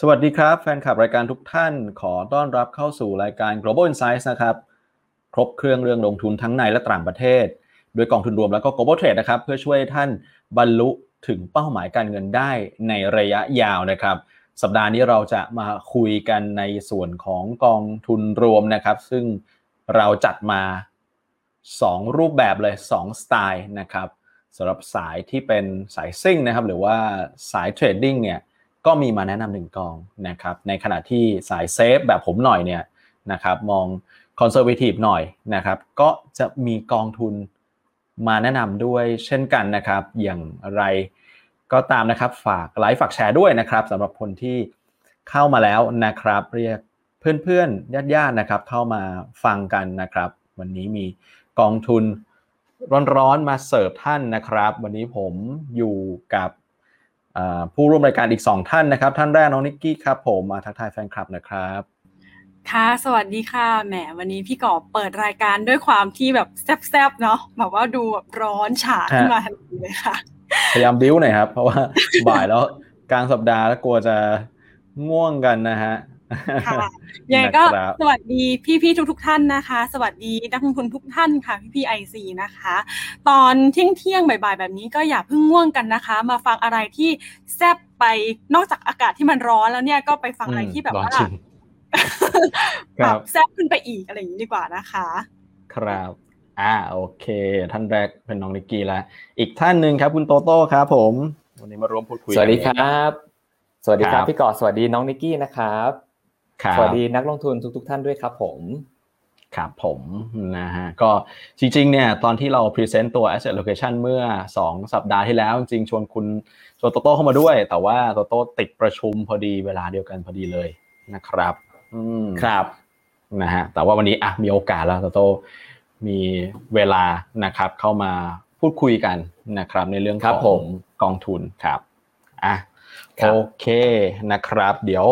สวัสดีครับ แฟนคลับรายการทุกท่านขอต้อนรับเข้าสู่รายการ Global Insights นะครับ ครบเครื่องเรื่องลงทุนทั้งในและต่างประเทศ โดยกองทุนรวมแล้วก็ Global Trade นะครับ เพื่อช่วยท่านบรรลุถึงเป้าหมายการเงินได้ในระยะยาวนะครับ สัปดาห์นี้เราจะมาคุยกันในส่วนของกองทุนรวมนะครับ ซึ่งเราจัดมา 2 รูปแบบเลย 2 สไตล์นะครับสำหรับสายที่เป็นสายซิ่งนะครับ หรือว่าสาย trading เนี่ย ก็มีมาแนะนำหนึ่งกองนะครับ ในขณะที่สาย safe แบบผมหน่อยเนี่ยนะครับมอง conservative หน่อยนะครับ ก็จะมีกองทุนมาแนะนำด้วยเช่นกันนะครับ อย่างไรก็ตามนะครับฝากไลค์ฝากแชร์ด้วยนะครับสำหรับคนที่เข้ามาแล้วนะครับ เรียกเพื่อนๆญาติๆนะครับ เข้ามาฟังกันนะครับ วันนี้มีกองทุนร้อนๆมาเสิร์ฟท่านนะครับ วันนี้ผมอยู่กับ ผู้ร่วมรายการอีก 2 ท่านนะครับ ท่านแรกน้องนิกกี้ครับผมมาทักทายแฟนคลับนะครับค่ะสวัสดีค่ะแหมวันนี้พี่กอบเปิดรายการด้วยความที่แบบแซบๆเนาะแบบว่าดูแบบร้อนฉาขึ้นมาทันทีเลยค่ะ พยายามบิ้วหน่อยครับ เพราะว่าบ่ายแล้วกลางสัปดาห์แล้วกลัวจะง่วงกันนะฮะ ค่ะยังไงก็สวัสดีพี่ๆทุก ๆ ท่านนะคะ สวัสดีนักลงทุนทุกท่านค่ะพี่ๆไอซีนะคะ ตอนเที่ยงเที่ยงบ่ายๆแบบนี้ก็อย่าเพิ่งง่วงกันนะคะ มาฟังอะไรที่แซบไปนอกจากอากาศที่มันร้อนแล้วเนี่ยก็ไปฟังอะไรที่แบบว่าแบบแซบขึ้นไปอีกอะไรอย่างนี้ดีกว่านะคะ ครับอ่าโอเค ท่านแรกเป็นน้องนิกกี้แล้วอีกท่านหนึ่งครับ คุณโตโต้ครับผมวันนี้มาร่วมพูดคุยสวัสดีครับ สวัสดีครับพี่กอดสวัสดีน้องนิกกี้นะครับ สวัสดีนักลงทุนทุก ๆ ท่านด้วยครับผมครับผมนะฮะก็จริงๆเนี่ยตอนที่เรา present ตัว asset allocation เมื่อ 2 สัปดาห์ที่แล้ว จริงๆชวนคุณชวนโตโต้เข้ามาด้วย แต่ว่าโตโต้ติดประชุมพอดีเวลาเดียวกันพอดีเลยนะครับครับนะฮะแต่ว่าวันนี้อะมีโอกาสแล้วโตโต้มีเวลานะครับเข้ามาพูดคุยกันนะครับ ในเรื่องของกองทุนครับอะโอเคนะครับ เดี๋ยว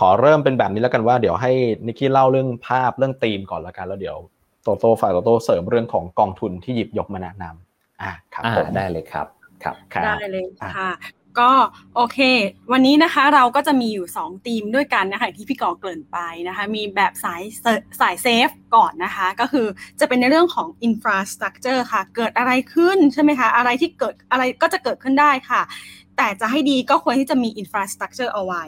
ขอเริ่มเป็นแบบนี้แล้วกันว่าเดี๋ยวให้นิกกี้เล่าเรื่องภาพเรื่องธีมก่อนแล้วกันแล้วเดี๋ยวโตโต้ฝ่ายโตโต้เสริมเรื่องของกองทุนที่หยิบยกมาแนะนำอ่าครับผมได้เลยครับครับได้เลยค่ะก็โอเค วันนี้นะคะเราก็จะมีอยู่2ธีมด้วยกันนะคะที่พี่กอเกริ่นไปนะคะ มีแบบสายสายเซฟก่อนนะคะ ก็คือจะเป็นในเรื่องของ infrastructure ค่ะ เกิดอะไรขึ้นใช่ไหมคะ อะไรที่เกิดอะไรก็จะเกิดขึ้นได้ค่ะ แต่จะให้ดีก็ควรที่จะมี infrastructure เอาไว้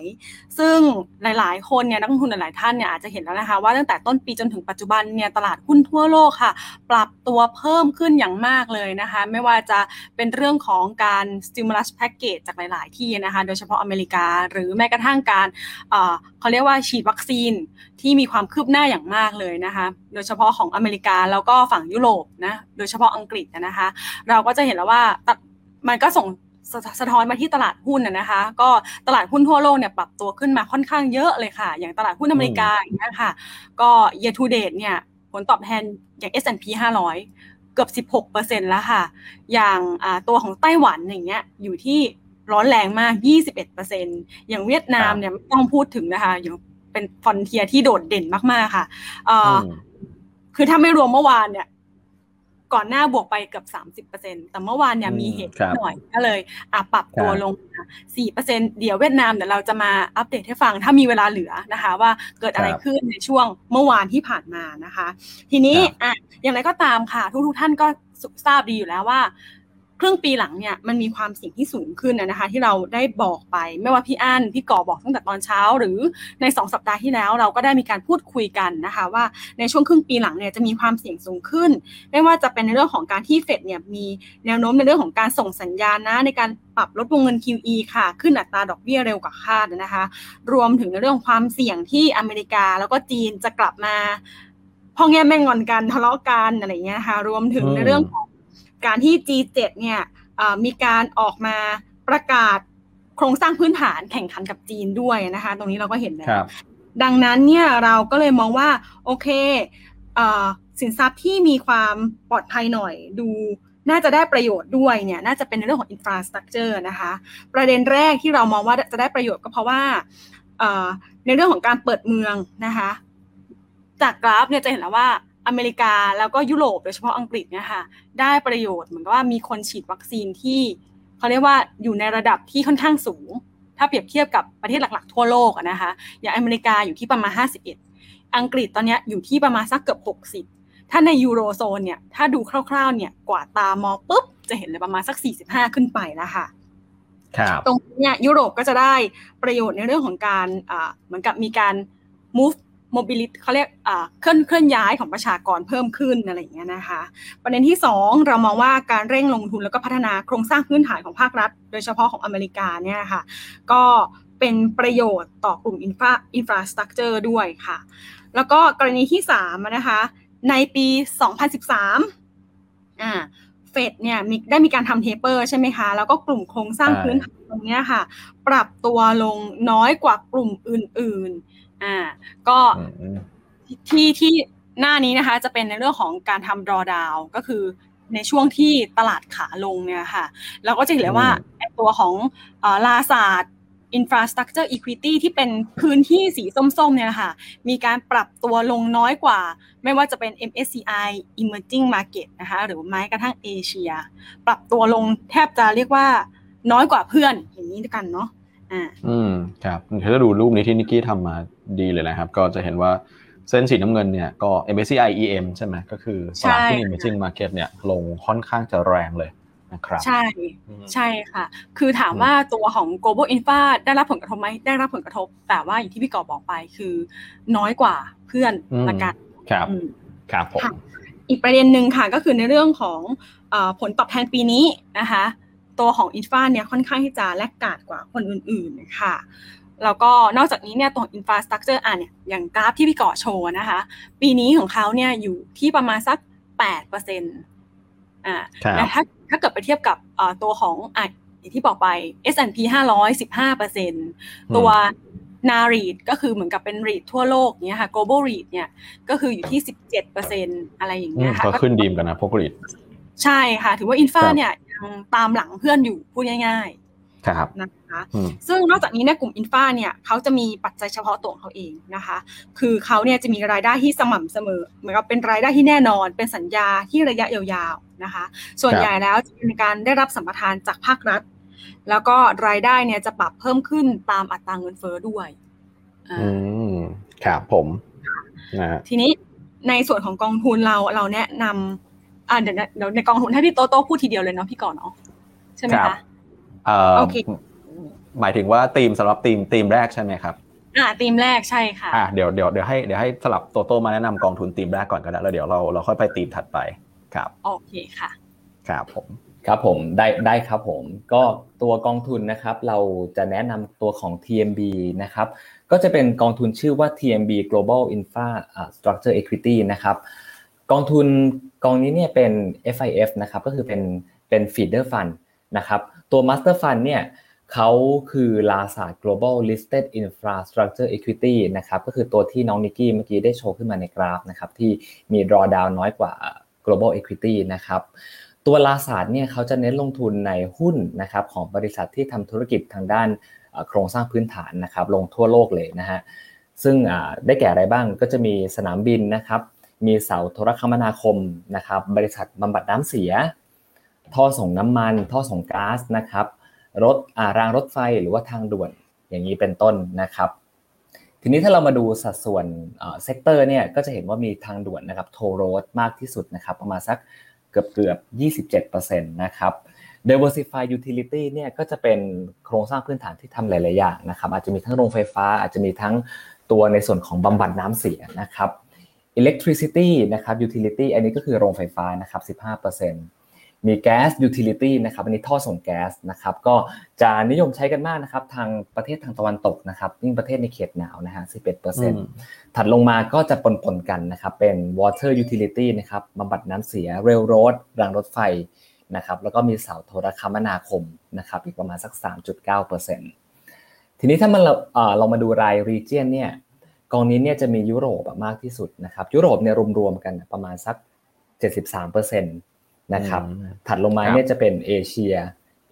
ซึ่งหลาย ๆ คนเนี่ยนักลงทุนหลาย ๆ ท่านเนี่ยอาจจะเห็นแล้วนะคะ ว่าตั้งแต่ต้นปีจนถึงปัจจุบันเนี่ยตลาดหุ้นทั่วโลกค่ะ ปรับตัวเพิ่มขึ้นอย่างมากเลยนะคะ ไม่ว่าจะเป็นเรื่องของการ stimulus package จากหลาย ๆ ที่นะคะ โดยเฉพาะอเมริกา หรือแม้กระทั่งการเขาเรียกว่าฉีดวัคซีนที่มีความคืบหน้าอย่างมากเลยนะคะ โดยเฉพาะของอเมริกาแล้วก็ฝั่งยุโรปนะ โดยเฉพาะอังกฤษนะคะ เราก็จะเห็นแล้วว่ามันก็ส่ง สะท้อนมาที่ตลาดหุ้นนะคะ ก็ตลาดหุ้นทั่วโลกเนี่ยปรับตัวขึ้นมาค่อนข้างเยอะเลยค่ะ อย่างตลาดหุ้นอเมริกาอย่างเงี้ยค่ะ ก็ year to date เนี่ยผลตอบแทนอย่าง S&P 500 เกือบ 16%แล้วค่ะ อย่างตัวของไต้หวันอย่างเงี้ยอยู่ที่ร้อนแรงมาก 21%อย่างเวียดนามเนี่ยไม่ต้องพูดถึงนะคะอย่างเป็นฟอนเทียที่โดดเด่นมากๆค่ะคือถ้าไม่รวมเมื่อวานเนี่ย ก่อนหน้าบวกไปเกือบสามสิบเปอร์เซ็นแต่เมื่อวานเนี่ยมีเหตุหน่อยก็เลยอะปรับตัวลงสี่เปอร์เซ็นเดี๋ยวเวียดนามเดี๋ยวเราจะมาอัปเดตให้ฟังถ้ามีเวลาเหลือนะคะ ว่าเกิดอะไรขึ้นในช่วงเมื่อวานที่ผ่านมานะคะ ทีนี้อะอย่างไรก็ตามค่ะ ทุกๆท่านก็ทราบดีอยู่แล้วว่า ครึ่งปีหลังเนี่ยมันมีความเสี่ยงที่สูงขึ้นนะคะ ที่เราได้บอกไปไม่ว่าพี่อั้นพี่ก่อบอกตั้งแต่ตอนเช้า หรือใน 2 สัปดาห์ที่แล้ว เราก็ได้มีการพูดคุยกันนะคะ ว่าในช่วงครึ่งปีหลังเนี่ยจะมีความเสี่ยงสูงขึ้น ไม่ว่าจะเป็นในเรื่องของการที่เฟดเนี่ยมีแนวโน้มในเรื่องของการส่งสัญญาณนะในการปรับลดวงเงิน QE ค่ะ ขึ้นอัตราดอกเบี้ยเร็วกว่าคาดนะคะ รวมถึงในเรื่องความเสี่ยงที่อเมริกาแล้วก็จีนจะกลับมาพ่อแง่แม่งอนกันทะเลาะกันอะไรเงี้ยนะคะรวมถึงในเรื่องของ การที่ G7 เนี่ยมีการออกมาประกาศโครงสร้างพื้นฐานแข่งขันกับจีนด้วยนะคะ ตรงนี้เราก็เห็นแล้วดังนั้นเนี่ยเราก็เลยมองว่าโอเคสินทรัพย์ที่มีความปลอดภัยหน่อยดูน่าจะได้ประโยชน์ด้วยเนี่ยน่าจะเป็นในเรื่องของอินฟราสตรักเจอร์นะคะ ประเด็นแรกที่เรามองว่าจะได้ประโยชน์ก็เพราะว่าในเรื่องของการเปิดเมืองนะคะ จากกราฟเนี่ยจะเห็นแล้วว่า อเมริกาแล้วก็ยุโรปโดยเฉพาะอังกฤษเนี่ยค่ะได้ประโยชน์เหมือนกับว่ามีคนฉีดวัคซีนที่เขาเรียกว่าอยู่ในระดับที่ค่อนข้างสูง ถ้าเปรียบเทียบกับประเทศหลักๆ ทั่วโลกนะคะอย่างอเมริกาอยู่ที่ประมาณ 51 อังกฤษตอนนี้อยู่ที่ประมาณสักเกือบ 60 ถ้าในยูโรโซนเนี่ยถ้าดูคร่าวๆเนี่ยกว่าตามองปุ๊บจะเห็นเลยประมาณสัก 45 ขึ้นไปแล้วค่ะครับตรงเนี้ยยุโรปก็จะได้ประโยชน์ในเรื่องของการอ่าเหมือนกับมีการ move mobility เขาเรียกอ่าเคลื่อนเคลื่อนย้ายของประชากรเพิ่มขึ้นอะไรอย่างเงี้ยนะคะ ประเด็นที่ 2 เรามองว่าการเร่งลงทุนแล้วก็พัฒนาโครงสร้างพื้นฐานของภาครัฐ โดยเฉพาะของอเมริกาเนี่ยค่ะก็เป็นประโยชน์ต่อกลุ่มอินฟราอินฟราสตรักเจอร์ด้วยค่ะ แล้วก็กรณีที่3นะคะในปี 2013อ่าเฟดเนี่ยมีได้มีการทำเทปเปอร์ใช่ไหมคะ แล้วก็กลุ่มโครงสร้างใช่พื้นฐานตรงเนี้ยค่ะ ปรับตัวลงน้อยกว่ากลุ่มอื่น ๆ อ่า ก็อืมที่ที่หน้านี้นะคะ จะเป็นในเรื่องของการทำ drawdown ก็คือในช่วงที่ตลาดขาลงเนี่ยค่ะ เราก็จะเห็นเลยว่าอืมไอ้ตัวของเอ่อลาศาสตร์ infrastructure equity ที่เป็นพื้นที่สีส้มๆเนี่ยค่ะ มีการปรับตัวลงน้อยกว่า ไม่ว่าจะเป็น MSCI emerging market นะคะหรือแม้กระทั่งเอเชีย ปรับตัวลงแทบจะเรียกว่าน้อยกว่าเพื่อนอย่างนี้ด้วยกันเนาะ อ่าอืมครับถ้าดูรูปนี้ที่นิกกี้ทำมาดีเลยนะครับ ก็จะเห็นว่าเส้นสีน้ำเงินเนี่ยก็ MSCI EM ใช่ไหมก็คือตลาดที่ใช่ emerging market เนี่ยลงค่อนข้างจะแรงเลยนะครับใช่อืมใช่ค่ะ คือถามอืมว่าตัวของ global infra ได้รับผลกระทบไหมได้รับผลกระทบ แต่ว่าอย่างที่พี่กอบบอกไปคือน้อยกว่าเพื่อนอืมละกันครับอืมครับผมค่ะอีกประเด็นหนึ่งค่ะก็คือในเรื่องของเออผลตอบแทนปีนี้นะคะ ตัวของ infra เนี่ยค่อนข้างที่จะ laggard กว่าคนอื่นๆค่ะแล้วก็นอกจากนี้เนี่ยตัว infrastructure อะเนี่ยอย่างกราฟที่พี่ก่อโชว์นะคะ ปีนี้ของเขาเนี่ยอยู่ที่ประมาณสักแปดเปอร์เซ็นต์อ่าครับและถ้าถ้าเกิดไปเทียบกับเอ่อตัวของอะอย่างที่บอกไป S&P 500 15เปอร์เซ็นต์ตัวนารีดก็คือเหมือนกับเป็นรีดทั่วโลกเนี่ยค่ะ global read เนี่ยก็คืออยู่ที่17เปอร์เซ็นต์อะไรอย่างอืเงี้มยค่ะก็ขึ้นดีมกันนะพวกรีดใช่ค่ะ ถือว่าอินฟาครับเนี่ยยัง ตามหลังเพื่อนอยู่พูดง่ายครับๆนะคะอืมซึ่งนอกจากนี้เนี่ยกลุ่มอินฟาเนี่ยเขาจะมีปัจจัยเฉพาะตัวของเขาเองนะคะ คือเขาเนี่ยจะมีรายได้ที่สม่ำเสมอเหมือนกับเป็นรายได้ที่แน่นอน เป็นสัญญาที่ระยะยาวๆนะคะ ส่วนครับใหญ่แล้วจะเป็นการได้รับสัมปทานจากภาครัฐ แล้วก็รายได้เนี่ยจะปรับเพิ่มขึ้นตามอัตราเงินเฟ้อด้วยอ่าอืมครับผมนะฮะทีนี้ในส่วนของกองทุนเราเราแนะนำ อ่าเดี๋ยวนะเดี๋ยวในกองทุนถ้าพี่โตโต้พูดทีเดียวเลยเนาะพี่ก่อนเนาะใช่ไหมครัคะบเอ่อโอเคหมายถึงว่าทีมสำหรับทีมทีมแรกใช่ไหมครับอ่าธีมแรกใช่ค่ะอะเดี๋ยวเดี๋ยวเดี๋ยวให้เดี๋ยวให้สลับโตโต้มาแนะนำกองทุนทีมแรกก่อนก็ได้แล้วเดี๋ยวเราเราค่อยไปทีมถัดไปครับโอเคค่ะครับผมครับผมได้ได้ครับผมก็ตัวกองทุนนะครับ เราจะแนะนำตัวของ TMB นะครับ ก็จะเป็นกองทุนชื่อว่า TMB Global Infra Structure Equity นะครับ กองทุนกองนี้เนี่ยเป็น FIF นะครับก็คือเป็นเป็น feeder fund นะครับตัว master fund เนี่ยเขาคือลาศาสตร์ global listed infrastructure equity นะครับก็คือตัวที่น้องนิกกี้เมื่อกี้ได้โชว์ขึ้นมาในกราฟนะครับที่มี drawdown น้อยกว่า global equity นะครับตัวลาศาสตร์เนี่ยเขาจะเน้นลงทุนในหุ้นนะครับของบริษัทที่ทำธุรกิจทางด้านโครงสร้างพื้นฐานนะครับลงทั่วโลกเลยนะฮะซึ่งได้แก่อะไรบ้างก็จะมีสนามบินนะครับ มีเสาโทรคมนาคมนะครับบริษัทบำบัดน้ำเสีย ท่อส่งน้ำมัน ท่อส่งก๊าซนะครับรถอ่ารางรถไฟหรือว่าทางด่วนอย่างนี้เป็นต้นนะครับทีนี้ถ้าเรามาดูสัดส่วน sector เนี่ยก็จะเห็นว่ามีทางด่วนนะครับ toll road มากที่สุดนะครับประมาณสักเกือบเกือบ27%นะครับ diversify utility เนี่ยก็จะเป็นโครงสร้างพื้นฐานที่ทำหลาย ๆ อย่างนะครับอาจจะมีทั้งโรงไฟฟ้าอาจจะมีทั้งตัวในส่วนของบำบัดน้ำเสียนะครับ electricity นะครับ utility อันนี้ก็คือโรงไฟฟ้านะครับ 15%มี gas utility นะครับ อันนี้ท่อส่งแก๊สนะครับ ก็จะนิยมใช้กันมากนะครับ ทางประเทศทางตะวันตกนะครับยิ่งประเทศในเขตหนาวนะฮะ 11%ถัดลงมาก็จะปนๆกันนะครับ เป็น water utility นะครับบำบัดน้ำเสีย railroad รางรถไฟนะครับ แล้วก็มีเสาโทรคมนาคมนะครับอีกประมาณสัก 3.9%ทีนี้ถ้ามันเราเอ่อเรามาดูราย region เนี่ย กองนี้เนี่ยจะมียุโรปอะมากที่สุดนะครับ ยุโรปเนี่ยรวมๆกันประมาณสัก 73%นะครับอืมถัดลงมาครับเนี่ยจะเป็นเอเชีย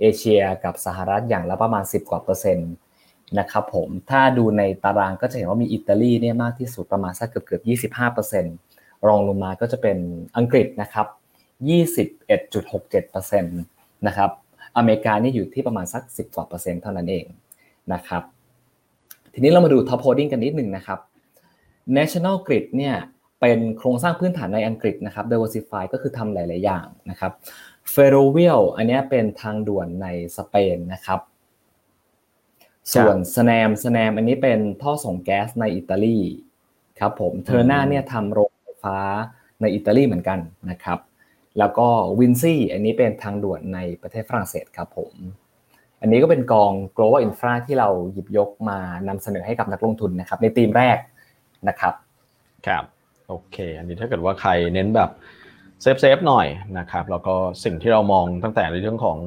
เอเชียกับสหรัฐอย่างละประมาณ 10 กว่าเปอร์เซ็นต์นะครับผม ถ้าดูในตารางก็จะเห็นว่ามีอิตาลีเนี่ยมากที่สุดประมาณสักเกือบเกือบ25เปอร์เซ็นต์รองลงมาก็จะเป็นอังกฤษนะครับ21.67เปอร์เซ็นต์นะครับ อเมริกานี่อยู่ที่ประมาณสัก10กว่าเปอร์เซ็นต์เท่านั้นเองนะครับ ทีนี้เรามาดู top holding กันนิดหนึ่งนะครับ National Grid เนี่ยเป็นโครงสร้างพื้นฐานในอังกฤษนะครับ diversify ก็คือทำหลาย ๆ อย่างนะครับ Ferrovial อันนี้เป็นทางด่วนในสเปนนะครับ ส่วน SNAM SNAM อันนี้เป็นท่อส่งแก๊สในอิตาลีครับผม Terna เนี่ยทำโรงไฟฟ้าในอิตาลีเหมือนกันนะครับ แล้วก็วินซี่อันนี้เป็นทางด่วนในประเทศฝรั่งเศสครับผม อันนี้ก็เป็นกอง global infra ที่เราหยิบยกมานำเสนอให้กับนักลงทุนนะครับ ในธีมแรกนะครับครับโอเค อันนี้ถ้าเกิดว่าใครเน้นแบบ safe safe หน่อยนะครับแล้วก็สิ่งที่เรามองตั้งแต่ในเรื่องของ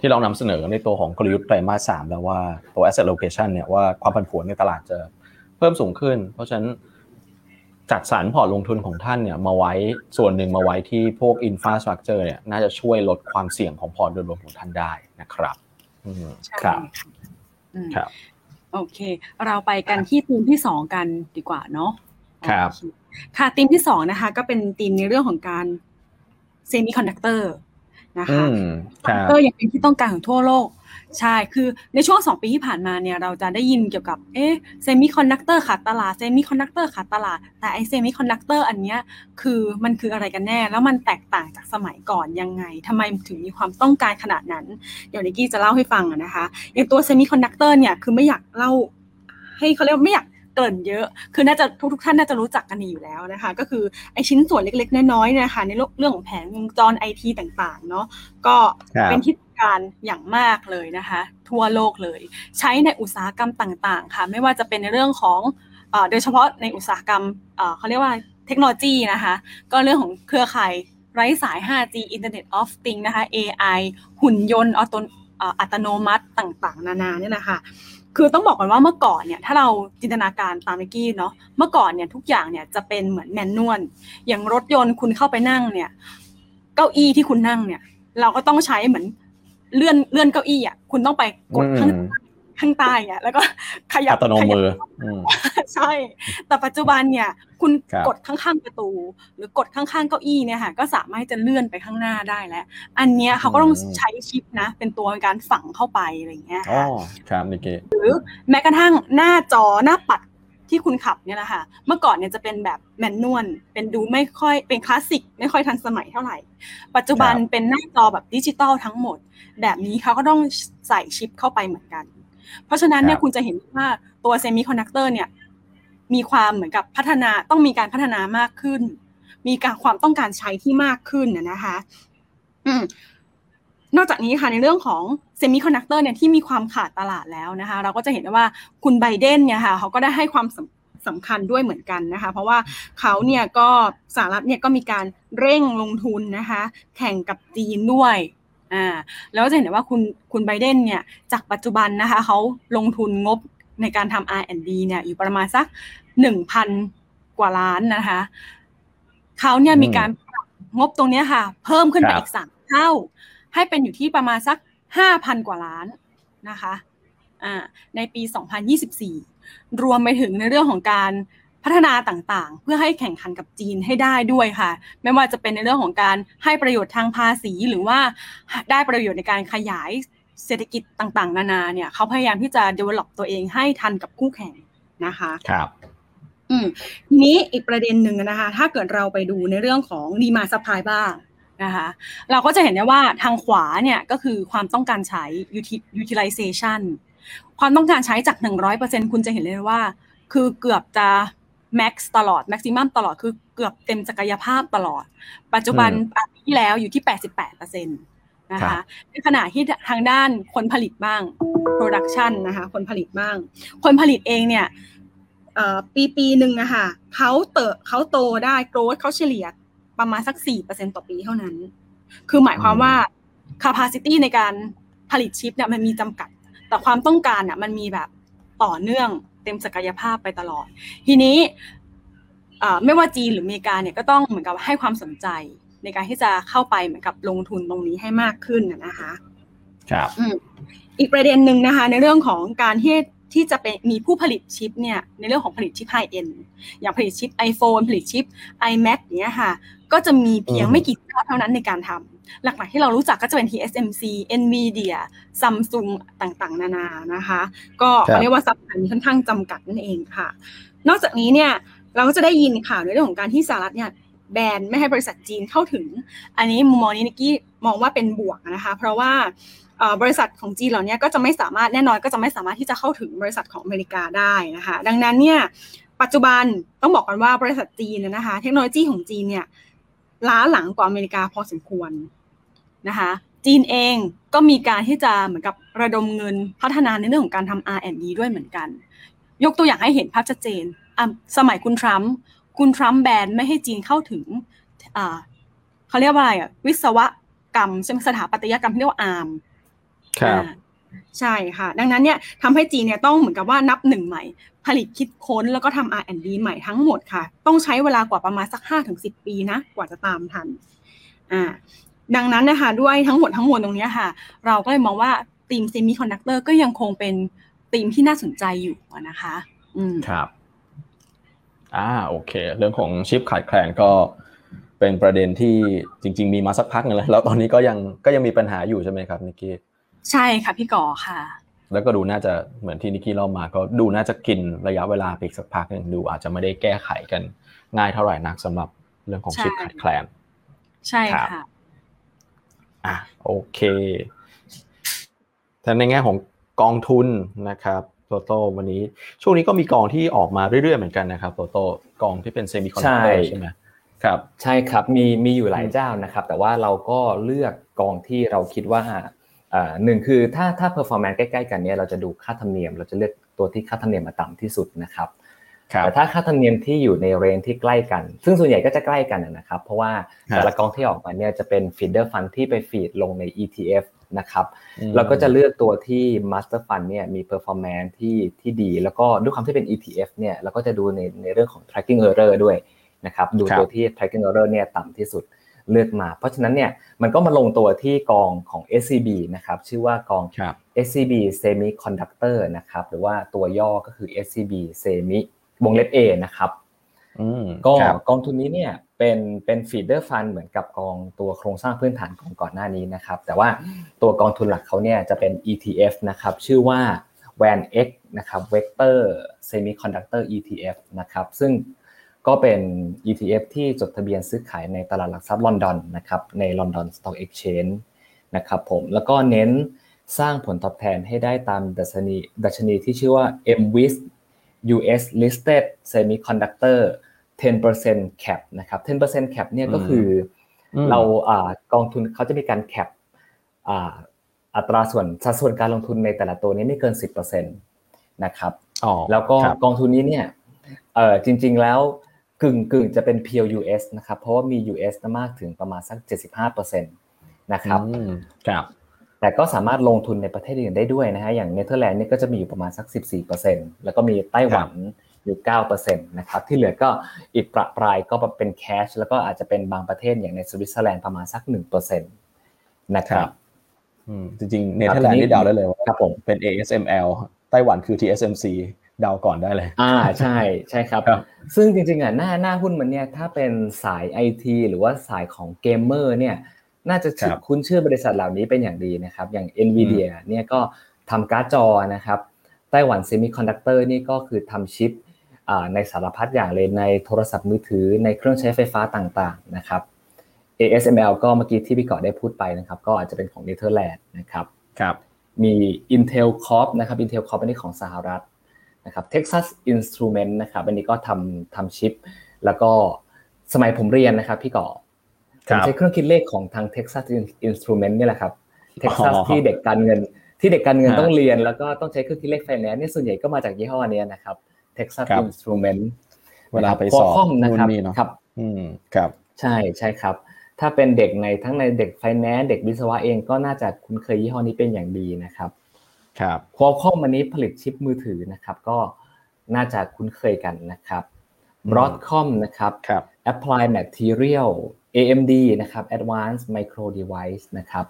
ที่เรานำเสนอในตัวของกลยุทธ์ไตรมาสสามแล้วว่าตัว asset allocation เนี่ยว่าความผันผวนในตลาดจะเพิ่มสูงขึ้น เพราะฉะนั้นจัดสรรพอร์ตลงทุนของท่านเนี่ยมาไว้ส่วนหนึ่งมาไว้ที่พวก infrastructure เนี่ยน่าจะช่วยลดความเสี่ยงของพอร์ตโดยรวมของท่านได้นะครับ ใช่ครับอืมครับ โอเค เราไปกันที่ธีมที่สองกันดีกว่าเนาะครับโอเค่ะธีมที่สองนะคะ ก็เป็นธีมในเรื่องของการเซมิคอนดักเตอร์นะอืคะมคคอมรัพิวบเตอร์ยังเป็นที่ต้องการของทั่วโลก ใช่ คือในช่วงสองปีที่ผ่านมาเนี่ยเราจะได้ยินเกี่ยวกับ เอ๊ะเซมิคอนดักเตอร์ขาดตลาด เซมิคอนดักเตอร์ขาดตลาด แต่ไอเซมิคอนดักเตอร์อันเนี้ยคือมันคืออะไรกันแน่ แล้วมันแตกต่างจากสมัยก่อนยังไงทำไมถึงมีความต้องการขนาดนั้น เดี๋ยวนิกกี้จะเล่าให้ฟังอะนะคะ อย่างตัว semiconductor เนี่ยคือไม่อยากเล่า ให้เขาเรียกว่าไม่อยากเกริ่นเยอะ คือน่าจะทุกทุกๆท่านน่าจะรู้จักกันดีอยู่แล้วนะคะ ก็คือไอชิ้นส่วนเล็กๆ น้อยๆเนี่ยนะคะในเรื่องของแผงวงจรไอทีต่างๆ เนาะ ก็ครับเป็นที่ต้อง การอย่างมากเลยนะคะ ทั่วโลกเลย ใช้ในอุตสาหกรรมต่างๆ ค่ะ ไม่ว่าจะเป็นในเรื่องของอโดยเฉพาะในอุตสาหกรรมเขาเรียกว่าเทคโนโลยีนะคะ ก็เรื่องของเครือข่ายไร้สาย 5G Internet of Things นะคะ AI หุ่นยนต์อัตโนมัติต่างๆ นานาเนี่ยนะคะคือต้องบอกก่อนว่าเมื่อก่อนเนี่ยถ้าเราจินตนาการตามเมื่อกี้เนาะเมื่อก่อนเนี่ยทุกอย่างเนี่ยจะเป็นเหมือนแมนนวลอย่างรถยนต์คุณเข้าไปนั่งเนี่ยเก้าอี้ที่คุณนั่งเนี่ยเราก็ต้องใช้เหมือน เลื่อนเลื่อนเก้าอี้อะคุณต้องไปกดข้างอืมข้างใต้อะแล้วก็ขยับอัตโนขยับมืออืมใช่ แต่ปัจจุบันเนี่ย คุณครับกดข้างๆประตู หรือกดข้างๆเก้าอี้เนี่ยค่ะก็สามารถจะเลื่อนไปข้างหน้าได้แล้ว อันเนี้ยเขาก็ต้องใช้ชิปนะ เป็นตัวการฝังเข้าไปอะไรอย่างเงี้ยอ๋อค่ะครับนิกกี้แม้กระทั่งหน้าจอหน้าปัด ที่คุณขับเนี่ยแหละค่ะ เมื่อก่อนเนี่ยจะเป็นแบบแมนนวล เป็นดูไม่ค่อยเป็นคลาสสิกไม่ค่อยทันสมัยเท่าไหร่ ปัจจุบันครับเป็นหน้าจอแบบดิจิตอลทั้งหมด แบบนี้เขาก็ต้องใส่ชิปเข้าไปเหมือนกัน เพราะฉะนั้นเนี่ยครับคุณจะเห็นว่าตัว semiconductor เนี่ยมีความเหมือนกับพัฒนาต้องมีการพัฒนามากขึ้น มีการความต้องการใช้ที่มากขึ้นนะนะคะ อืมนอกจากนี้ค่ะในเรื่องของ semiconductor เนี่ยที่มีความขาดตลาดแล้วนะคะเราก็จะเห็นได้ว่าคุณไบเดนเนี่ยค่ะเขาก็ได้ให้ความสำสำคัญด้วยเหมือนกันนะคะ เพราะว่าเขาเนี่ยก็สหรัฐเนี่ยก็มีการเร่งลงทุนนะคะ แข่งกับจีนด้วยอ่าแล้วจะเห็นได้ว่าคุณคุณไบเดนเนี่ยจากปัจจุบันนะคะเขาลงทุนงบในการทำ R&D เนี่ยอยู่ประมาณสักหนึ่งพันกว่าล้านนะคะเขาเนี่ยมีการงบตรงนี้ค่ะ เพิ่มขึ้นไปอีกสามเท่า ให้เป็นอยู่ที่ประมาณสัก ห้าพันกว่าล้านนะคะอ่าในปี 2024 รวมไปถึงในเรื่องของการพัฒนาต่างๆ เพื่อให้แข่งขันกับจีนให้ได้ด้วยค่ะ ไม่ว่าจะเป็นในเรื่องของการให้ประโยชน์ทางภาษีหรือว่าได้ประโยชน์ในการขยายเศรษฐกิจต่างๆ นานาเนี่ยเขาพยายามที่จะ develop ตัวเองให้ทันกับคู่แข่งนะคะครับอืมทีนี้อีกประเด็นหนึ่งนะคะ ถ้าเกิดเราไปดูในเรื่องของดีมาสปายบ้าง นะคะเราก็จะเห็นได้ว่าทางขวาเนี่ยก็คือความต้องการใช้ uti- utilization ความต้องการใช้จาก 100%คุณจะเห็นเลยว่า คือเกือบจะ max ตลอด maximum ตลอดคือเกือบเต็มศักยภาพตลอด ปัจจุบันอืมปีที่แล้วอยู่ที่ 88%นะครัคะบในขณะที่ทางด้านคนผลิตบ้าง production นะคะคนผลิตบ้าง คนผลิตเองเนี่ยเอ่อปีปีหนึ่งอะค่ะเขาเติบเขาโตได้โกรธเขาเฉลี่ย ประมาณสักสี่เปอร์เซ็นต่อปีเท่านั้น คือหมายความว่า capacity ในการผลิตชิปเนี่ยมันมีจำกัด แต่ความต้องการอะมันมีแบบต่อเนื่องเต็มศักยภาพไปตลอด ทีนี้เอ่อไม่ว่าจีนหรืออเมริกาเนี่ยก็ต้องเหมือนกับให้ความสนใจในการที่จะเข้าไปเหมือนกับลงทุนตรงนี้ให้มากขึ้นนะนะคะ ครับอืมอีกประเด็นหนึ่งนะคะ ในเรื่องของการที่ ที่จะเป็นมีผู้ผลิตชิปเนี่ยในเรื่องของผลิตชิปไฮเอ็นอย่างผลิตชิป iPhone ผลิตชิป iMac เนี้ยค่ะ ก็จะมีเพียงอืมไม่กี่เจ้าเท่านั้นในการทหลักๆที่เรารู้จักก็จะเป็น TSMC Nvidia Samsung ต่างๆ นานานะคะ ก็เขาเรียกว่าซับพลายมีค่อนข้างจำกัดนั่นเองค่ะ นอกจากนี้เนี่ยเราก็จะได้ยินข่าวในเรื่องของการที่สหรัฐเนี่ยแบนไม่ให้บริษัทจีนเข้าถึง อันนี้มุมมองนี้นิกกี้มองว่าเป็นบวกนะคะ เพราะว่า บริษัทของจีนเหล่านี้ก็จะไม่สามารถแน่นอนก็จะไม่สามารถที่จะเข้าถึงบริษัทของอเมริกาได้นะคะ ดังนั้นเนี่ยปัจจุบันต้องบอกกันว่าบริษัทจีนนะคะ เทคโนโลยีของจีนเนี่ยล้าหลังกว่าอเมริกาพอสมควรนะคะจีนเองก็มีการที่จะเหมือนกับระดมเงินพัฒนาในเรื่องของการทำ R&D ด้วยเหมือนกัน ยกตัวอย่างให้เห็นภาพชัดเจนสมัยคุณทรัมป์คุณทรัมป์แบนไม่ให้จีนเข้าถึงเขาเรียกว่าอะไรอะวิศวกรรมใช่ไหมสถาปัตยกรรมที่เรียกว่าอาร์ม ครับใช่ค่ะ ดังนั้นเนี่ยทำให้จีนเนี่ยต้องเหมือนกับว่านับหนึ่งใหม่ ผลิตคิดค้นแล้วก็ทำ R&D ใหม่ทั้งหมดค่ะ ต้องใช้เวลากว่าประมาณสักห้าถึงสิบปีนะกว่าจะตามทันอ่าดังนั้นนะคะด้วยทั้งหมดทั้งมวลตรงนี้ค่ะ เราก็เลยมองว่าธีม semiconductor ก็ยังคงเป็นธีมที่น่าสนใจอยู่นะคะอืมครับอ่าโอเค เรื่องของชิปขาดแคลนก็เป็นประเด็นที่จริง ๆ มีมาสักพักนึงแล้วแล้วตอนนี้ก็ยังก็ยังมีปัญหาอยู่ใช่ไหมครับนิกกี้ ใช่ค่ะพี่ก่อค่ะ แล้วก็ดูน่าจะเหมือนที่นิกกี้เล่ามา ก็ดูน่าจะกินระยะเวลาไปอีกสักพักหนึ่งดูอาจจะไม่ได้แก้ไขกันง่ายเท่าไหร่นักสำหรับเรื่องของชิปขาดแคลนใช่ค่ะอะโอเคแต่ในแง่ของกองทุนนะครับโตโต้วันนี้ช่วงนี้ก็มีกองที่ออกมาเรื่อยๆเหมือนกันนะครับโตโต้กองที่เป็น semiconductor ใช่ไหมครับใช่ครับมีมีอยู่หลายเจ้านะครับ แต่ว่าเราก็เลือกกองที่เราคิดว่า หนึ่งคือถ้าถ้า performance ใกล้ๆกันเนี่ยเราจะดูค่าธรรมเนียม เราจะเลือกตัวที่ค่าธรรมเนียมมาต่ำที่สุดนะครับแต่ถ้าค่าธรรมเนียมที่อยู่ใน range ที่ใกล้กัน ซึ่งส่วนใหญ่ก็จะใกล้กันนะครับ เพราะว่าแต่ละกองที่ออกมาเนี่ยจะเป็น feeder fund ที่ไป feed ลงใน ETF นะครับเราก็จะเลือกตัวที่ Master Fund เนี่ยมี performance ที่ที่ดี แล้วก็ด้วยความที่เป็น ETF เนี่ยเราก็จะดูในในเรื่องของ tracking error ด้วยนะครับ ดูตัวที่ tracking error เนี่ยต่ำที่สุด เลือกมา เพราะฉะนั้นเนี่ยมันก็มาลงตัวที่กองของ SCB นะครับชื่อว่ากอง SCB Semiconductor นะครับหรือว่าตัวย่อก็คือ SCB Semi วงเล็บ A นะครับก็กองทุนนี้เนี่ยเป็นเป็นฟีเดอร์ฟันเหมือนกับกองตัวโครงสร้างพื้นฐานของก่อนหน้านี้นะครับ แต่ว่าตัวกองทุนหลักเขาเนี่ยจะเป็น ETF นะครับชื่อว่า WAN X นะครับ Vector Semiconductor ETF นะครับซึ่ง ก็เป็น ETF ที่จดทะเบียนซื้อขายในตลาดหลักทรัพย์ลอนดอนนะครับใน London Stock Exchange นะครับผมแล้วก็เน้นสร้างผลตอบแทนให้ได้ตามดัชนีดัชนีที่ชื่อว่า MWIS US listed semiconductor 10% cap นะครับ 10% cap เนี่ยก็คือเรากองทุนเขาจะมีการ cap อัตราส่วนสัดส่วนการลงทุนในแต่ละตัวนี้ไม่เกิน 10%นะครับแล้วก็กองทุนนี้เนี่ยจริง ๆแล้ว กึ่งกึ่งจะเป็น pure US นะครับ เพราะว่ามี US มากถึงประมาณสัก 75%นะครับครับ แต่ก็สามารถลงทุนในประเทศอื่นได้ด้วยนะฮะ อย่างเนเธอร์แลนด์นี่ก็จะมีอยู่ประมาณสัก 14%แล้วก็มีไต้หวันอยู่ 9%นะครับ ที่เหลือก็อีกประปรายก็เป็น cash แล้วก็อาจจะเป็นบางประเทศอย่างในสวิตเซอร์แลนด์ประมาณสัก 1%นะครับจริงๆเนเธอร์แลนด์นี่เดาได้เลยว่าครับผมเป็น ASML ไต้หวันคือ TSMC เดาก่อนได้เลย อ่าใช่ใช่ครับ ซึ่งจริงๆอะหน้าหน้าหุ้นมันเนี่ยถ้าเป็นสายไอทีหรือว่าสายของเกมเมอร์เนี่ยน่าจะคุ้นชื่อบริษัทเหล่านี้เป็นอย่างดีนะครับ อย่าง NVIDIA เนี่ยก็ทำการ์ดจอนะครับ Taiwan Semiconductor นี่ก็คือทำชิปในสารพัดอย่างเลยในโทรศัพท์มือถือในเครื่องใช้ไฟฟ้าต่างๆนะครับ ASML ก็เมื่อกี้ที่พี่ก่อได้พูดไปนะครับ ก็อาจจะเป็นของเนเธอร์แลนด์นะครับครับมี Intel Corp นะครับ Intel Corp อันนี้ของสหรัฐ นะครับ Texas Instrument นะครับอันนี้ก็ทำทำชิป แล้วก็สมัยผมเรียนนะครับพี่ก่อผมใช้เครื่องคิดเลขของทาง Texas Instrument นี่แหละครับ Texas ที่เด็กการเงิน ที่เด็กการเงินต้องเรียน แล้วก็ต้องใช้เครื่องคิดเลขไฟแนนซ์นี่ส่วนใหญ่ก็มาจากยี่ห้อนี้นะครับ Texas Instrument เวลาไปสอบนะครับครับ อืมครับ ใช่ใช่ครับ ถ้าเป็นเด็กในทั้งในเด็กไฟแนนซ์เด็กวิศวะเองก็น่าจะคุ้นเคยยี่ห้อนี้เป็นอย่างดีนะครับ ครับ Qualcomm อันนี้ผลิตชิปมือถือนะครับ ก็น่าจะคุ้นเคยกันนะครับ Broadcom นะครับ Applied Material AMD นะครับ Advanced Micro Device นะครับ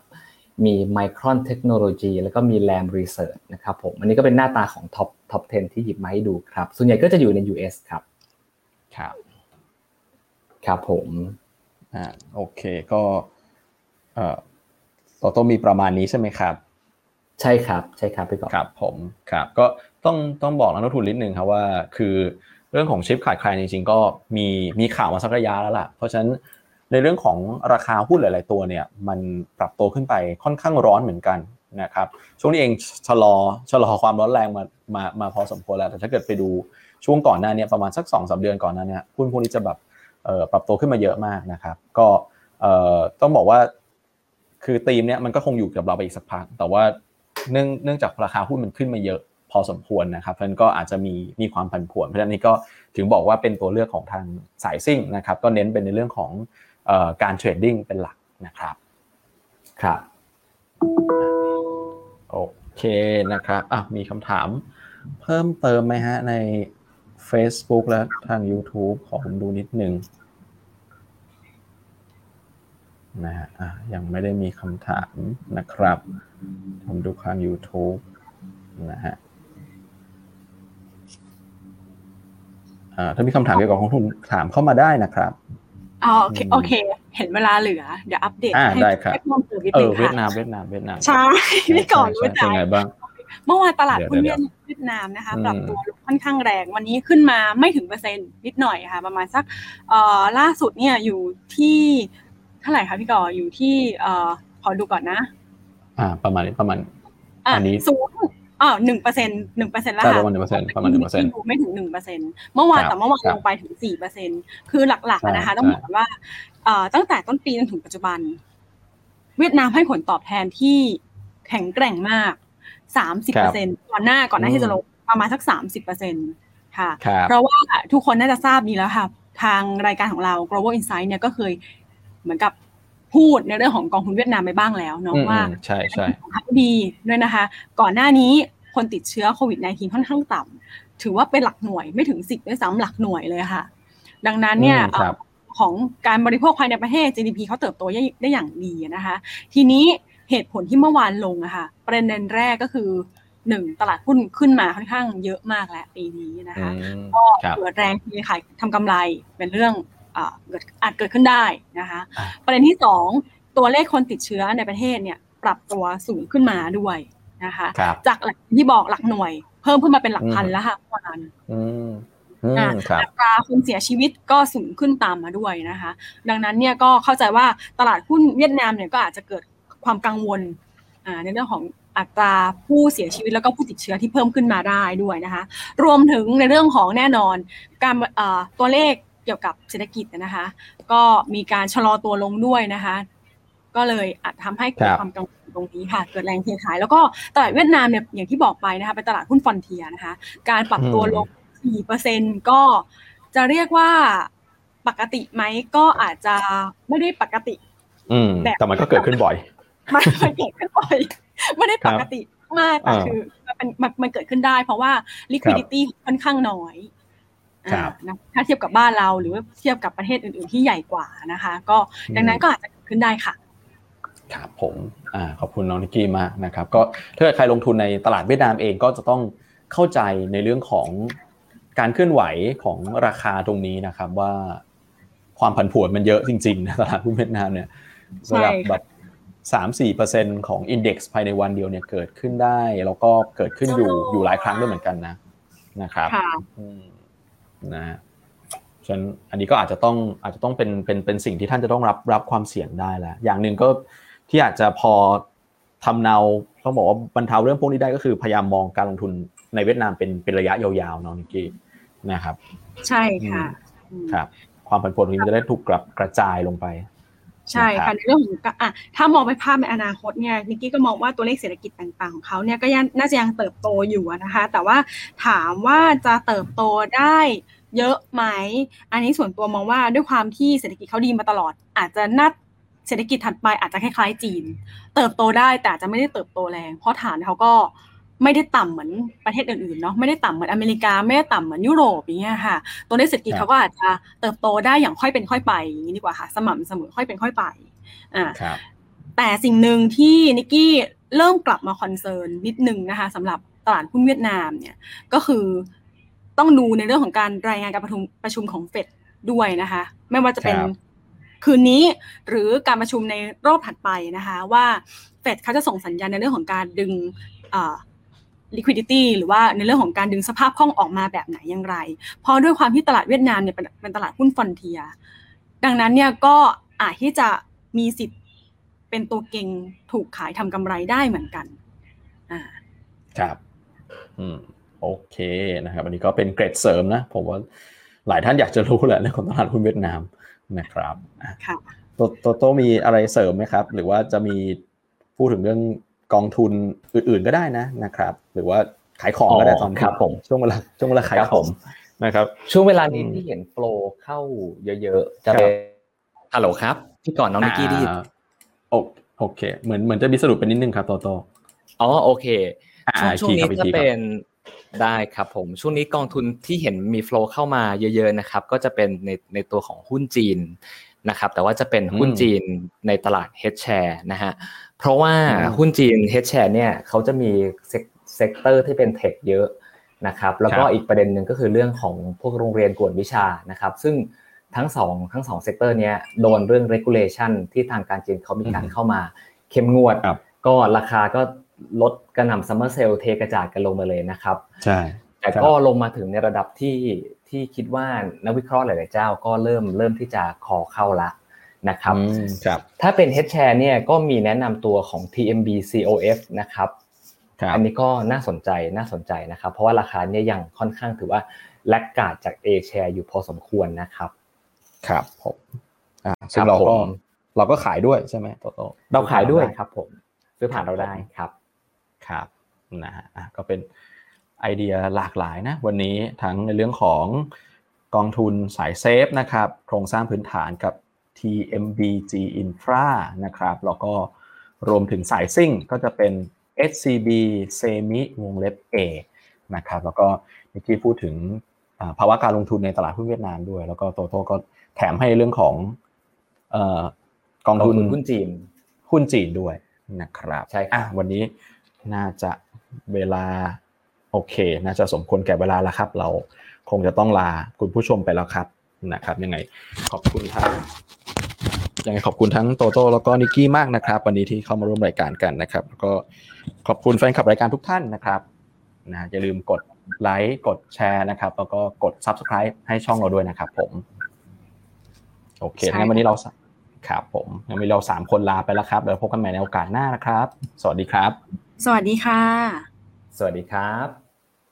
มี Micron Technology แล้วก็มี Lam Research นะครับผมอันนี้ก็เป็นหน้าตาของ top top 10 ที่หยิบมาให้ดูครับ ส่วนใหญ่ก็จะอยู่ใน US ครับ ครับ ครับผมอ่าโอเคก็เอ่อโตโต้มีประมาณนี้ใช่ไหมครับ ใช่ครับใช่ครับพี่กอล์ครับผมครับก็ต้องต้องบอกนักลงทุนนิดนึงครับว่า คือเรื่องของชิปขาดแคลนจริงๆ ก็มีมีข่าวมาสักระยะแล้วล่ะ เพราะฉะนั้นในเรื่องของราคาหุ้นหลายๆตัวเนี่ยมันปรับตัวขึ้นไปค่อนข้างร้อนเหมือนกันนะครับช่วงนี้เองชะลอชะลอความร้อนแรงมามามาพอสมควรแล้วแต่ถ้าเกิดไปดูช่วงก่อนหน้านี้ประมาณสัก2อสเดือนก่อนหน้านี้หุ้นพวกนี้จะแบบเอ่อปรับตัวขึ้นมาเยอะมากนะครับ ก็เอ่อต้องบอกว่าคือธีมเนี้ยมันก็คงอยู่กับเราไปอีกสักพักแต่ว่า เนื่องเนื่องจากราคาหุ้นมันขึ้นมาเยอะพอสมควรนะครับเพราะฉะนั้นก็อาจจะมีมีความผันผวน เพราะฉะนั้นนี่ก็ถึงบอกว่าเป็นตัวเลือกของทางสายซิ่งนะครับก็เน้นเป็นในเรื่องของเอ่อการเทรดดิ้งเป็นหลักนะครับครับโอเคนะครับอะมีคำถามเพิ่มเติมไหมฮะใน Facebook และทาง YouTube ขอผมดูนิดนึง นะฮะอะยังไม่ได้มีคำถามนะครับผมดูทาง YouTube นะฮะอ่าถ้ามีคำถามเกี่ยวกับของทุนถามเข้ามาได้นะครับอ๋อโอเคโอเค เห็นเวลาเหลือ เดี๋ยวอัปเดตอ่าให้ได้ครับให้เพิ่มเติมนิดเอนึองเวียดค่ะนามเวียดนามเวียดนามใช่พี่ก่อนรู้ใช่จัใช่กเป็นไงบ้างเมื่อวานตลาดหุ้นเดี๋เวียยวดเวียดนามนะคะอืมปรับตัวลงค่อนข้างแรงวันนี้ขึ้นมาไม่ถึงเปอร์เซ็นต์นิดหน่อยค่ะ ประมาณสักเอ่อล่าสุดเนี่ยอยู่ที่ เท่าไหร่คะพี่ก่ออยู่ที่เอ่อขอดูก่อนนะ อ่า ประมาณนี้ประมาณอะอันนี้ศูนย์อ๋อหนึ่งเปอร์เซ็นต์หนึ่งเปอร์เซ็นต์แล้วใช่ค่ะประมาณ1%ประมาณ1%ดูไม่ถึงหนึ่งเปอร์เซ็นต์เมื่อวานครับแต่เมื่อวานครับลงไปถึงสี่เปอร์เซ็นต์คือหลักๆอะนะคะใช่ต้องบอกว่าเอ่อตั้งแต่ต้นปีจนถึงปัจจุบัน เวียดนามให้ผลตอบแทนที่แข็งแกร่งมากสามสิบครัเปอบร์เซ็นต์ก่อนหน้าก่อนหน้าที่จะลงประมาณสักสามสิบเปอร์เซ็นต์ค่ะครับเพราะว่าทุกคนน่าจะทราบดีแล้วค่ะ ทางรายการของเรา global insight เนี่ยก็เคย เหมือนกับพูดในเรื่องของกองทุนเวียดนามไปบ้างแล้วเนาะอืมว่าอืมใช่ใช่ข่าวดีด้วยนะคะ ก่อนหน้านี้คนติดเชื้อโควิด -19 ค่อนข้างต่ำถือว่าเป็นหลักหน่วยไม่ถึงสิบด้วยซ้ำหลักหน่วยเลยค่ะ ดังนั้นเนี่ยอืมครับเอ่อของการบริโภคภายในประเทศ GDP เขาเติบโตได้ได้อย่างดีนะคะ ทีนี้เหตุผลที่เมื่อวานลงอะค่ะประเด็นแรกก็คือหนึ่งตลาดหุ้นขึ้นมาค่อนข้างเยอะมากแล้วปีนี้นะคะอืมก็ครับเกิดแรงที่ขายทำกำไรเป็นเรื่องอ่า เกิดอาจเกิดขึ้นได้นะคะอะประเด็นที่สองตัวเลขคนติดเชื้อในประเทศเนี่ยปรับตัวสูงขึ้นมาด้วยนะคะครับจากหลักที่บอกหลักหน่วย เพิ่มขึ้นมาเป็นหลักพันอืมแล้วค่ะเมื่อวานอืมอืมอะครับอัตราคนเสียชีวิตก็สูงขึ้นตามมาด้วยนะคะ ดังนั้นเนี่ยก็เข้าใจว่าตลาดหุ้นเวียดนามเนี่ยก็อาจจะเกิดความกังวลอ่าในเรื่องของอัตราผู้เสียชีวิตแล้วก็ผู้ติดเชื้อที่เพิ่มขึ้นมาได้ด้วยนะคะ รวมถึงในเรื่องของแน่นอนการเอ่อตัวเลข เกี่ยวกับเศรษฐกิจนะคะ ก็มีการชะลอตัวลงด้วยนะคะ ก็เลยอาจทำให้เกิดครับความกังวลตรงนี้ค่ะ เกิดแรงเทขาย แล้วก็ตลาดเวียดนามเนี่ยอย่างที่บอกไปนะคะเป็นตลาดหุ้นฟอนเทียนะคะ การปรับตัวลง 4%ก็จะเรียกว่าปกติไหมก็อาจจะไม่ได้ปกติ อืมแบบแต่มันก็เกิดขึ้นบ่อยมันมันเกิดขึ้นบ่อยไม่ได้ปกติมากแต่อ่าคือมันเป็นมันมันเกิดขึ้นได้เพราะว่า liquidity ค่อนข้างน้อยครับอ่านะ ถ้าเทียบกับบ้านเราหรือว่าเทียบกับประเทศอื่น ๆ ที่ใหญ่กว่านะคะ ก็ดังนั้นก็อาจจะเกิดขึ้นได้ค่ะครับผมอ่าขอบคุณน้องนิกกี้มากนะครับ ก็ถ้าเกิดใครลงทุนในตลาดเวียดนามเองก็จะต้องเข้าใจในเรื่องของการเคลื่อนไหวของราคาตรงนี้นะครับ ว่าความผันผวนมันเยอะจริงๆนะตลาดหุ้นเวียดนามเนี่ยใช่ระดับค่ะแบบสามสี่เปอร์เซ็นของอินเด็กซ์ภายในวันเดียวเนี่ยเกิดขึ้นได้ แล้วก็เกิดขึ้นอยู่อยู่หลายครั้งด้วยเหมือนกันนะนะครับค่ะอืม นะฮะฉะนั้นอันนี้ก็อาจจะต้องอาจจะต้องเป็นเป็นเป็นสิ่งที่ท่านจะต้องรับรับความเสี่ยงได้แล้ว อย่างหนึ่งก็ที่อาจจะพอทำเนาต้องบอกว่าบรรเทาเรื่องพวกนี้ได้ก็คือพยายามมองการลงทุนในเวียดนามเป็นเป็นระยะยาวๆเนาะนิกกี้นะครับ ใช่ค่ะอืมครับ ความผันผวนตรงนี้มันจะได้ถูกกลับกระจายลงไป ใช่นะครัค่ะบในเรื่องของการอะถ้ามองไปภาพในอนาคตเนี่ยนิกกี้ก็มองว่าตัวเลขเศรษฐกิจต่างๆของเขาเนี่ยก็ยังน่าจะยังเติบโตอยู่อะนะคะ แต่ว่าถามว่าจะเติบโตได้เยอะไหม อันนี้ส่วนตัวมองว่าด้วยความที่เศรษฐกิจเขาดีมาตลอด อาจจะนัดเศรษฐกิจถัดไปอาจจะคล้ายๆจีน เติบโตได้แต่อาจจะไม่ได้เติบโตแรง เพราะฐานเขาก็ ไม่ได้ต่ำเหมือนประเทศอื่นๆเนาะไม่ได้ต่ำเหมือนอเมริกา ไม่ได้ต่ำเหมือนยุโรปอย่างเงี้ยค่ะ ตัวเลขเศรษฐกิจครับเขาก็อาจจะเติบโตได้อย่างค่อยเป็นค่อยไปอย่างนี้ดีกว่าค่ะ สม่ำเสมอค่อยเป็นค่อยไปอ่าครับแต่สิ่งหนึ่งที่นิกกี้เริ่มกลับมาคอนเซิร์นนิดนึงนะคะสำหรับตลาดหุ้นเวียดนามเนี่ยก็คือต้องดูในเรื่องของการรายงานการประชุมประชุมของเฟดด้วยนะคะ ไม่ว่าจะเป็นครับคืนนี้หรือการประชุมในรอบถัดไปนะคะ ว่าเฟดเขาจะส่งสัญญาณในเรื่องของการดึง liquidity หรือว่าในเรื่องของการดึงสภาพคล่องออกมาแบบไหนอย่างไร เพราะด้วยความที่ตลาดเวียดนามเนี่ยเป็นตลาดหุ้นฟอนเทีย ดังนั้นเนี่ยก็อาจที่จะมีสิทธิ์เป็นตัวเก่งถูกขายทำกำไรได้เหมือนกันอ่าครับอืมโอเคนะครับอันนี้ก็เป็นเกรดเสริมนะผมว่าหลายท่านอยากจะรู้แหละเรื่องของตลาดหุ้นเวียดนามนะครับค่ะโตโตโตมีอะไรเสริมไหมครับ หรือว่าจะมีพูดถึงเรื่อง กองทุนอื่นๆก็ได้นะนะครับ หรือว่าขายของก็ได้ตอนนี้ครับผมช่วงเวลาช่วงเวลาขายครับขผองมนะครับช่วงเวลานี้อืมที่เห็นโฟลเข้าเยอะๆจะเป็นฮัลโหลครับพี่ก่อนน้องนิกกี้ได้ยินอ่าโอโอเค เหมือนเหมือนจะมีสรุปเป็นนิดนึงครับโตโตอ๋อโอเคอ่าช่วงช่วงนี้อีกทีครับจะอีกทีครับเป็นได้ครับผมช่วงนี้กองทุนที่เห็นมีโฟลเข้ามาเยอะ ๆนะครับ ก็จะเป็นในในตัวของหุ้นจีน นะครับแต่ว่าจะเป็นหุ้นจีนในตลาด Head Share นะฮะเพราะว่าอืมหุ้นจีน Head Share เนี่ยเขาจะมีsector ที่เป็น tech เยอะนะครับแล้วก็อีกประเด็นหนึ่งก็คือเรื่องของพวกโรงเรียนกวดวิชานะครับซึ่งทั้งสองทั้งสอง sector เนี้ยโดนเรื่อง regulation ที่ทางการจีนเขามีการเข้ามาเข้มงวดครับก็ราคาก็ลดกระหน่ำ summer sale เทกระจาดกันลงมาเลยนะครับ ใช่ แต่ก็ลงมาถึงในระดับที่ ที่คิดว่านักวิเคราะห์หลาย ๆ เจ้าก็เริ่มเริ่มที่จะขอเข้าละนะครับอืมครับ ถ้าเป็น H Share เนี่ยก็มีแนะนำตัวของ TMB COF นะครับครับอันนี้ก็น่าสนใจน่าสนใจนะครับ เพราะว่าราคาเนี่ยยังค่อนข้างถือว่าแลกกาดจาก A share อยู่พอสมควรนะครับ ครับผมอ่าซึ่งเราครับก็ผมเราก็ขายด้วยใช่ไหมโตโตเราขายด้วยครับผมซื้อผ่านเราได้ครับ ครับนะฮะอะก็เป็น ไอเดียหลากหลายนะวันนี้ทั้งในเรื่องของกองทุนสายเซฟนะครับโครงสร้างพื้นฐานกับ TMBG Infra นะครับแล้วก็รวมถึงสายซิ่งก็จะเป็น SCB Semi วงเล็บ A นะครับแล้วก็เมื่อกี้พูดถึงอ่าภาวะการลงทุนในตลาดหุ้นเวียดนามด้วย แล้วก็โตโต้ก็แถมให้เรื่องของเอ่อกองกองทุนทุนหุ้นจีนหุ้นจีนด้วยนะครับใช่ครับอะวันนี้น่าจะเวลา โอเค น่าจะสมควรแก่เวลาแล้วครับ เราคงจะต้องลาคุณผู้ชมไปแล้วครับนะครับ ยังไงขอบคุณทั้งยังไงขอบคุณทั้งโตโต้แล้วก็นิกกี้มากนะครับ วันนี้ที่เข้ามาร่วมรายการกันนะครับ แล้วก็ขอบคุณแฟนคลับรายการทุกท่านนะครับนะอย่าลืมกดไลค์กดแชร์นะครับ แล้วก็กด Subscribe ให้ช่องเราด้วยนะครับ ผม โอเคใช่งั้นวันนี้เราสครับผมงั้นวันนี้เราสามคนลาไปแล้วครับเดี๋ยวพบกันใหม่ในโอกาสหน้านะครับ สวัสดีครับ สวัสดีค่ะ สวัสดีครับ